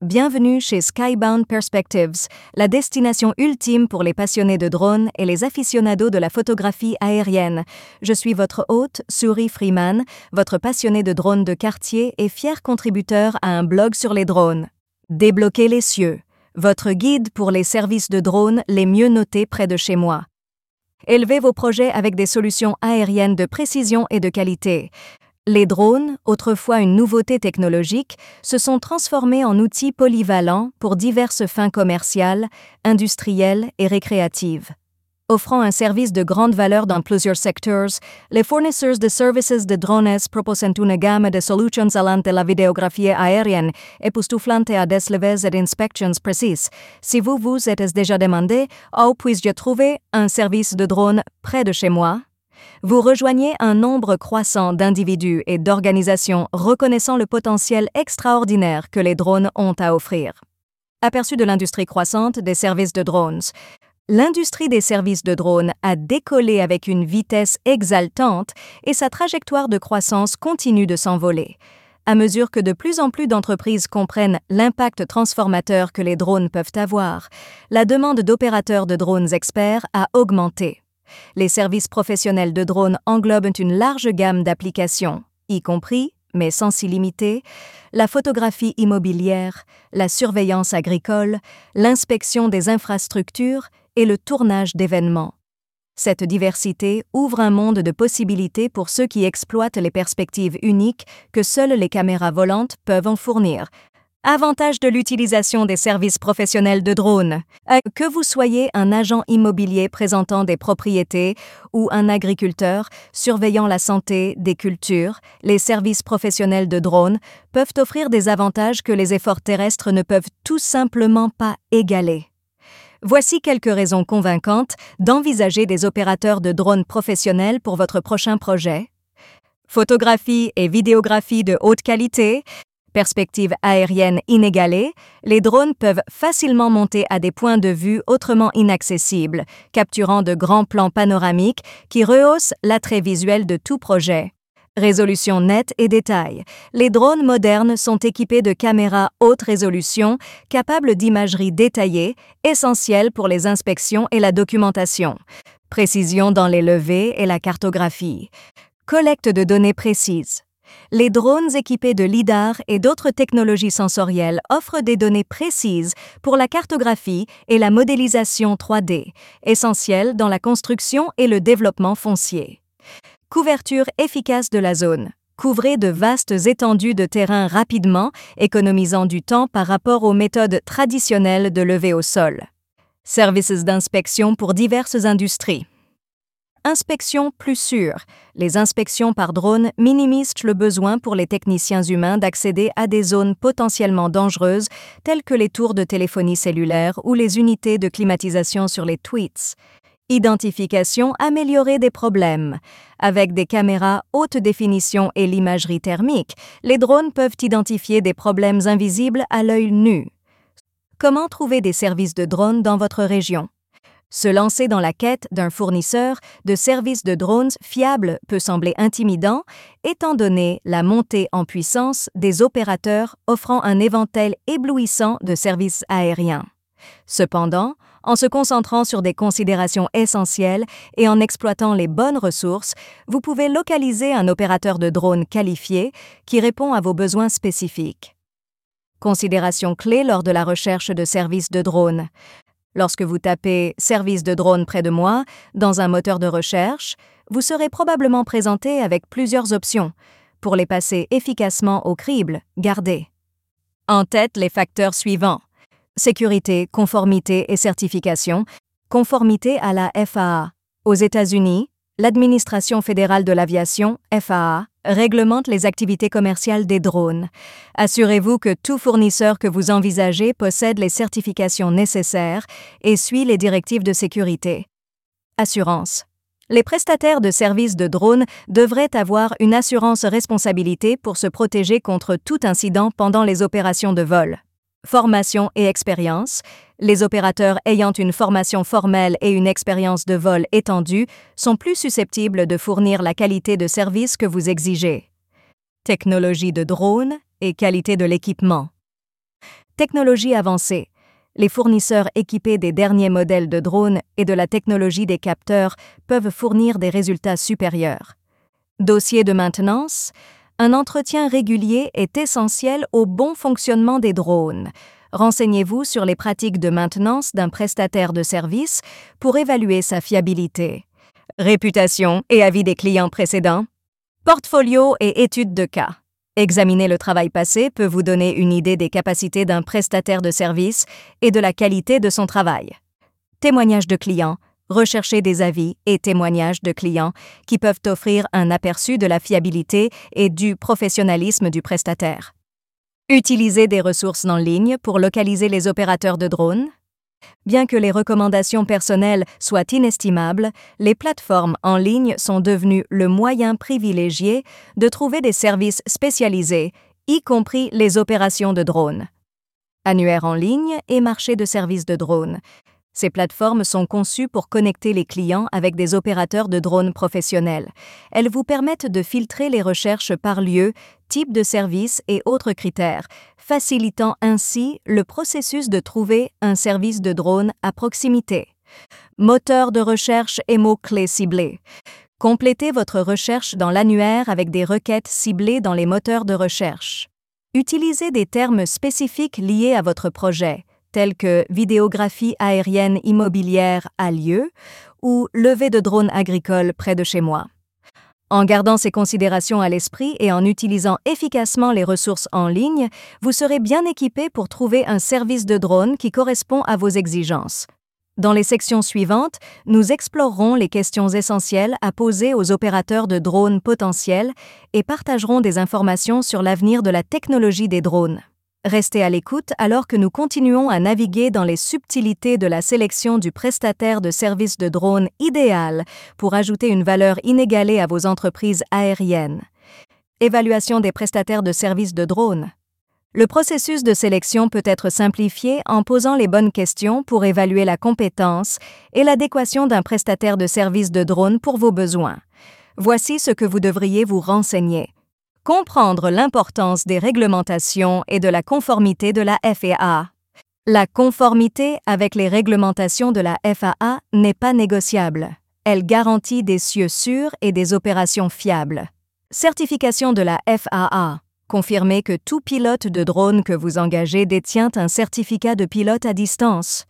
Bienvenue chez Skybound Perspectives, la destination ultime pour les passionnés de drones et les aficionados de la photographie aérienne. Je suis votre hôte, Suri Freeman, votre passionné de drones de quartier et fier contributeur à un blog sur les drones. Débloquez les cieux, votre guide pour les services de drones les mieux notés près de chez moi. Élevez vos projets avec des solutions aériennes de précision et de qualité. Les drones, autrefois une nouveauté technologique, se sont transformés en outils polyvalents pour diverses fins commerciales, industrielles et récréatives. Offrant un service de grande valeur dans plusieurs secteurs, les fournisseurs de services de drones proposent une gamme de solutions allant de la vidéographie aérienne, époustouflante à des levées et inspections précises. Si vous vous êtes déjà demandé où puis-je trouver un service de drone près de chez moi, vous rejoignez un nombre croissant d'individus et d'organisations reconnaissant le potentiel extraordinaire que les drones ont à offrir. Aperçu de l'industrie croissante des services de drones. L'industrie des services de drones a décollé avec une vitesse exaltante et sa trajectoire de croissance continue de s'envoler. À mesure que de plus en plus d'entreprises comprennent l'impact transformateur que les drones peuvent avoir, la demande d'opérateurs de drones experts a augmenté. Les services professionnels de drones englobent une large gamme d'applications, y compris, mais sans s'y limiter, la photographie immobilière, la surveillance agricole, l'inspection des infrastructures et le tournage d'événements. Cette diversité ouvre un monde de possibilités pour ceux qui exploitent les perspectives uniques que seules les caméras volantes peuvent en fournir, Avantage de l'utilisation des services professionnels de drones. Euh, que vous soyez un agent immobilier présentant des propriétés ou un agriculteur surveillant la santé des cultures, les services professionnels de drones peuvent offrir des avantages que les efforts terrestres ne peuvent tout simplement pas égaler. Voici quelques raisons convaincantes d'envisager des opérateurs de drones professionnels pour votre prochain projet. Photographie et vidéographie de haute qualité, perspective aérienne inégalée, les drones peuvent facilement monter à des points de vue autrement inaccessibles, capturant de grands plans panoramiques qui rehaussent l'attrait visuel de tout projet. Résolution nette et détail. Les drones modernes sont équipés de caméras haute résolution capables d'imagerie détaillée, essentielle pour les inspections et la documentation. Précision dans les levées et la cartographie. Collecte de données précises. Les drones équipés de LIDAR et d'autres technologies sensorielles offrent des données précises pour la cartographie et la modélisation 3D, essentielles dans la construction et le développement foncier. Couverture efficace de la zone. Couvrez de vastes étendues de terrain rapidement, économisant du temps par rapport aux méthodes traditionnelles de lever au sol. Services d'inspection pour diverses industries. Inspection plus sûre. Les inspections par drone minimisent le besoin pour les techniciens humains d'accéder à des zones potentiellement dangereuses telles que les tours de téléphonie cellulaire ou les unités de climatisation sur les tweets. Identification améliorée des problèmes. Avec des caméras haute définition et l'imagerie thermique, les drones peuvent identifier des problèmes invisibles à l'œil nu. Comment trouver des services de drones dans votre région? Se lancer dans la quête d'un fournisseur de services de drones fiables peut sembler intimidant, étant donné la montée en puissance des opérateurs offrant un éventail éblouissant de services aériens. Cependant, en se concentrant sur des considérations essentielles et en exploitant les bonnes ressources, vous pouvez localiser un opérateur de drone qualifié qui répond à vos besoins spécifiques. Considération clé lors de la recherche de services de drone. Lorsque vous tapez Service de drone près de moi dans un moteur de recherche, vous serez probablement présenté avec plusieurs options. Pour les passer efficacement au crible, gardez. En tête les facteurs suivants. Sécurité, conformité et certification. Conformité à la FAA. Aux États-Unis, l'Administration fédérale de l'aviation, FAA, réglemente les activités commerciales des drones. Assurez-vous que tout fournisseur que vous envisagez possède les certifications nécessaires et suit les directives de sécurité. Assurance. Les prestataires de services de drones devraient avoir une assurance responsabilité pour se protéger contre tout incident pendant les opérations de vol formation et expérience, les opérateurs ayant une formation formelle et une expérience de vol étendue sont plus susceptibles de fournir la qualité de service que vous exigez. Technologie de drone et qualité de l'équipement. Technologie avancée. Les fournisseurs équipés des derniers modèles de drones et de la technologie des capteurs peuvent fournir des résultats supérieurs. Dossier de maintenance. Un entretien régulier est essentiel au bon fonctionnement des drones. Renseignez-vous sur les pratiques de maintenance d'un prestataire de service pour évaluer sa fiabilité. Réputation et avis des clients précédents. Portfolio et études de cas. Examiner le travail passé peut vous donner une idée des capacités d'un prestataire de service et de la qualité de son travail. Témoignages de clients. Recherchez des avis et témoignages de clients qui peuvent offrir un aperçu de la fiabilité et du professionnalisme du prestataire. Utilisez des ressources en ligne pour localiser les opérateurs de drones. Bien que les recommandations personnelles soient inestimables, les plateformes en ligne sont devenues le moyen privilégié de trouver des services spécialisés, y compris les opérations de drones. Annuaire en ligne et marché de services de drones. Ces plateformes sont conçues pour connecter les clients avec des opérateurs de drones professionnels. Elles vous permettent de filtrer les recherches par lieu, type de service et autres critères, facilitant ainsi le processus de trouver un service de drone à proximité. Moteur de recherche et mots-clés ciblés. Complétez votre recherche dans l'annuaire avec des requêtes ciblées dans les moteurs de recherche. Utilisez des termes spécifiques liés à votre projet tels que vidéographie aérienne immobilière à lieu ou levée de drones agricoles près de chez moi. En gardant ces considérations à l'esprit et en utilisant efficacement les ressources en ligne, vous serez bien équipé pour trouver un service de drone qui correspond à vos exigences. Dans les sections suivantes, nous explorerons les questions essentielles à poser aux opérateurs de drones potentiels et partagerons des informations sur l'avenir de la technologie des drones. Restez à l'écoute alors que nous continuons à naviguer dans les subtilités de la sélection du prestataire de services de drone idéal pour ajouter une valeur inégalée à vos entreprises aériennes. Évaluation des prestataires de services de drone. Le processus de sélection peut être simplifié en posant les bonnes questions pour évaluer la compétence et l'adéquation d'un prestataire de services de drone pour vos besoins. Voici ce que vous devriez vous renseigner comprendre l'importance des réglementations et de la conformité de la FAA. La conformité avec les réglementations de la FAA n'est pas négociable. Elle garantit des cieux sûrs et des opérations fiables. Certification de la FAA. Confirmez que tout pilote de drone que vous engagez détient un certificat de pilote à distance.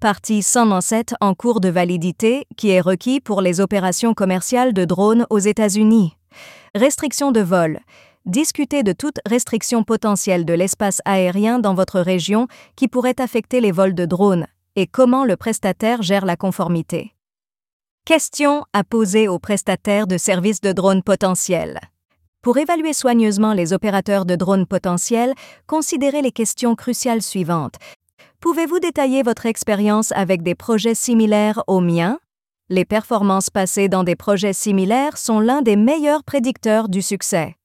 Partie 107 en cours de validité qui est requis pour les opérations commerciales de drones aux États-Unis. Restriction de vol. Discutez de toute restriction potentielle de l'espace aérien dans votre région qui pourrait affecter les vols de drones et comment le prestataire gère la conformité. Question à poser aux prestataires de services de drones potentiels. Pour évaluer soigneusement les opérateurs de drones potentiels, considérez les questions cruciales suivantes. Pouvez-vous détailler votre expérience avec des projets similaires aux miens? Les performances passées dans des projets similaires sont l'un des meilleurs prédicteurs du succès.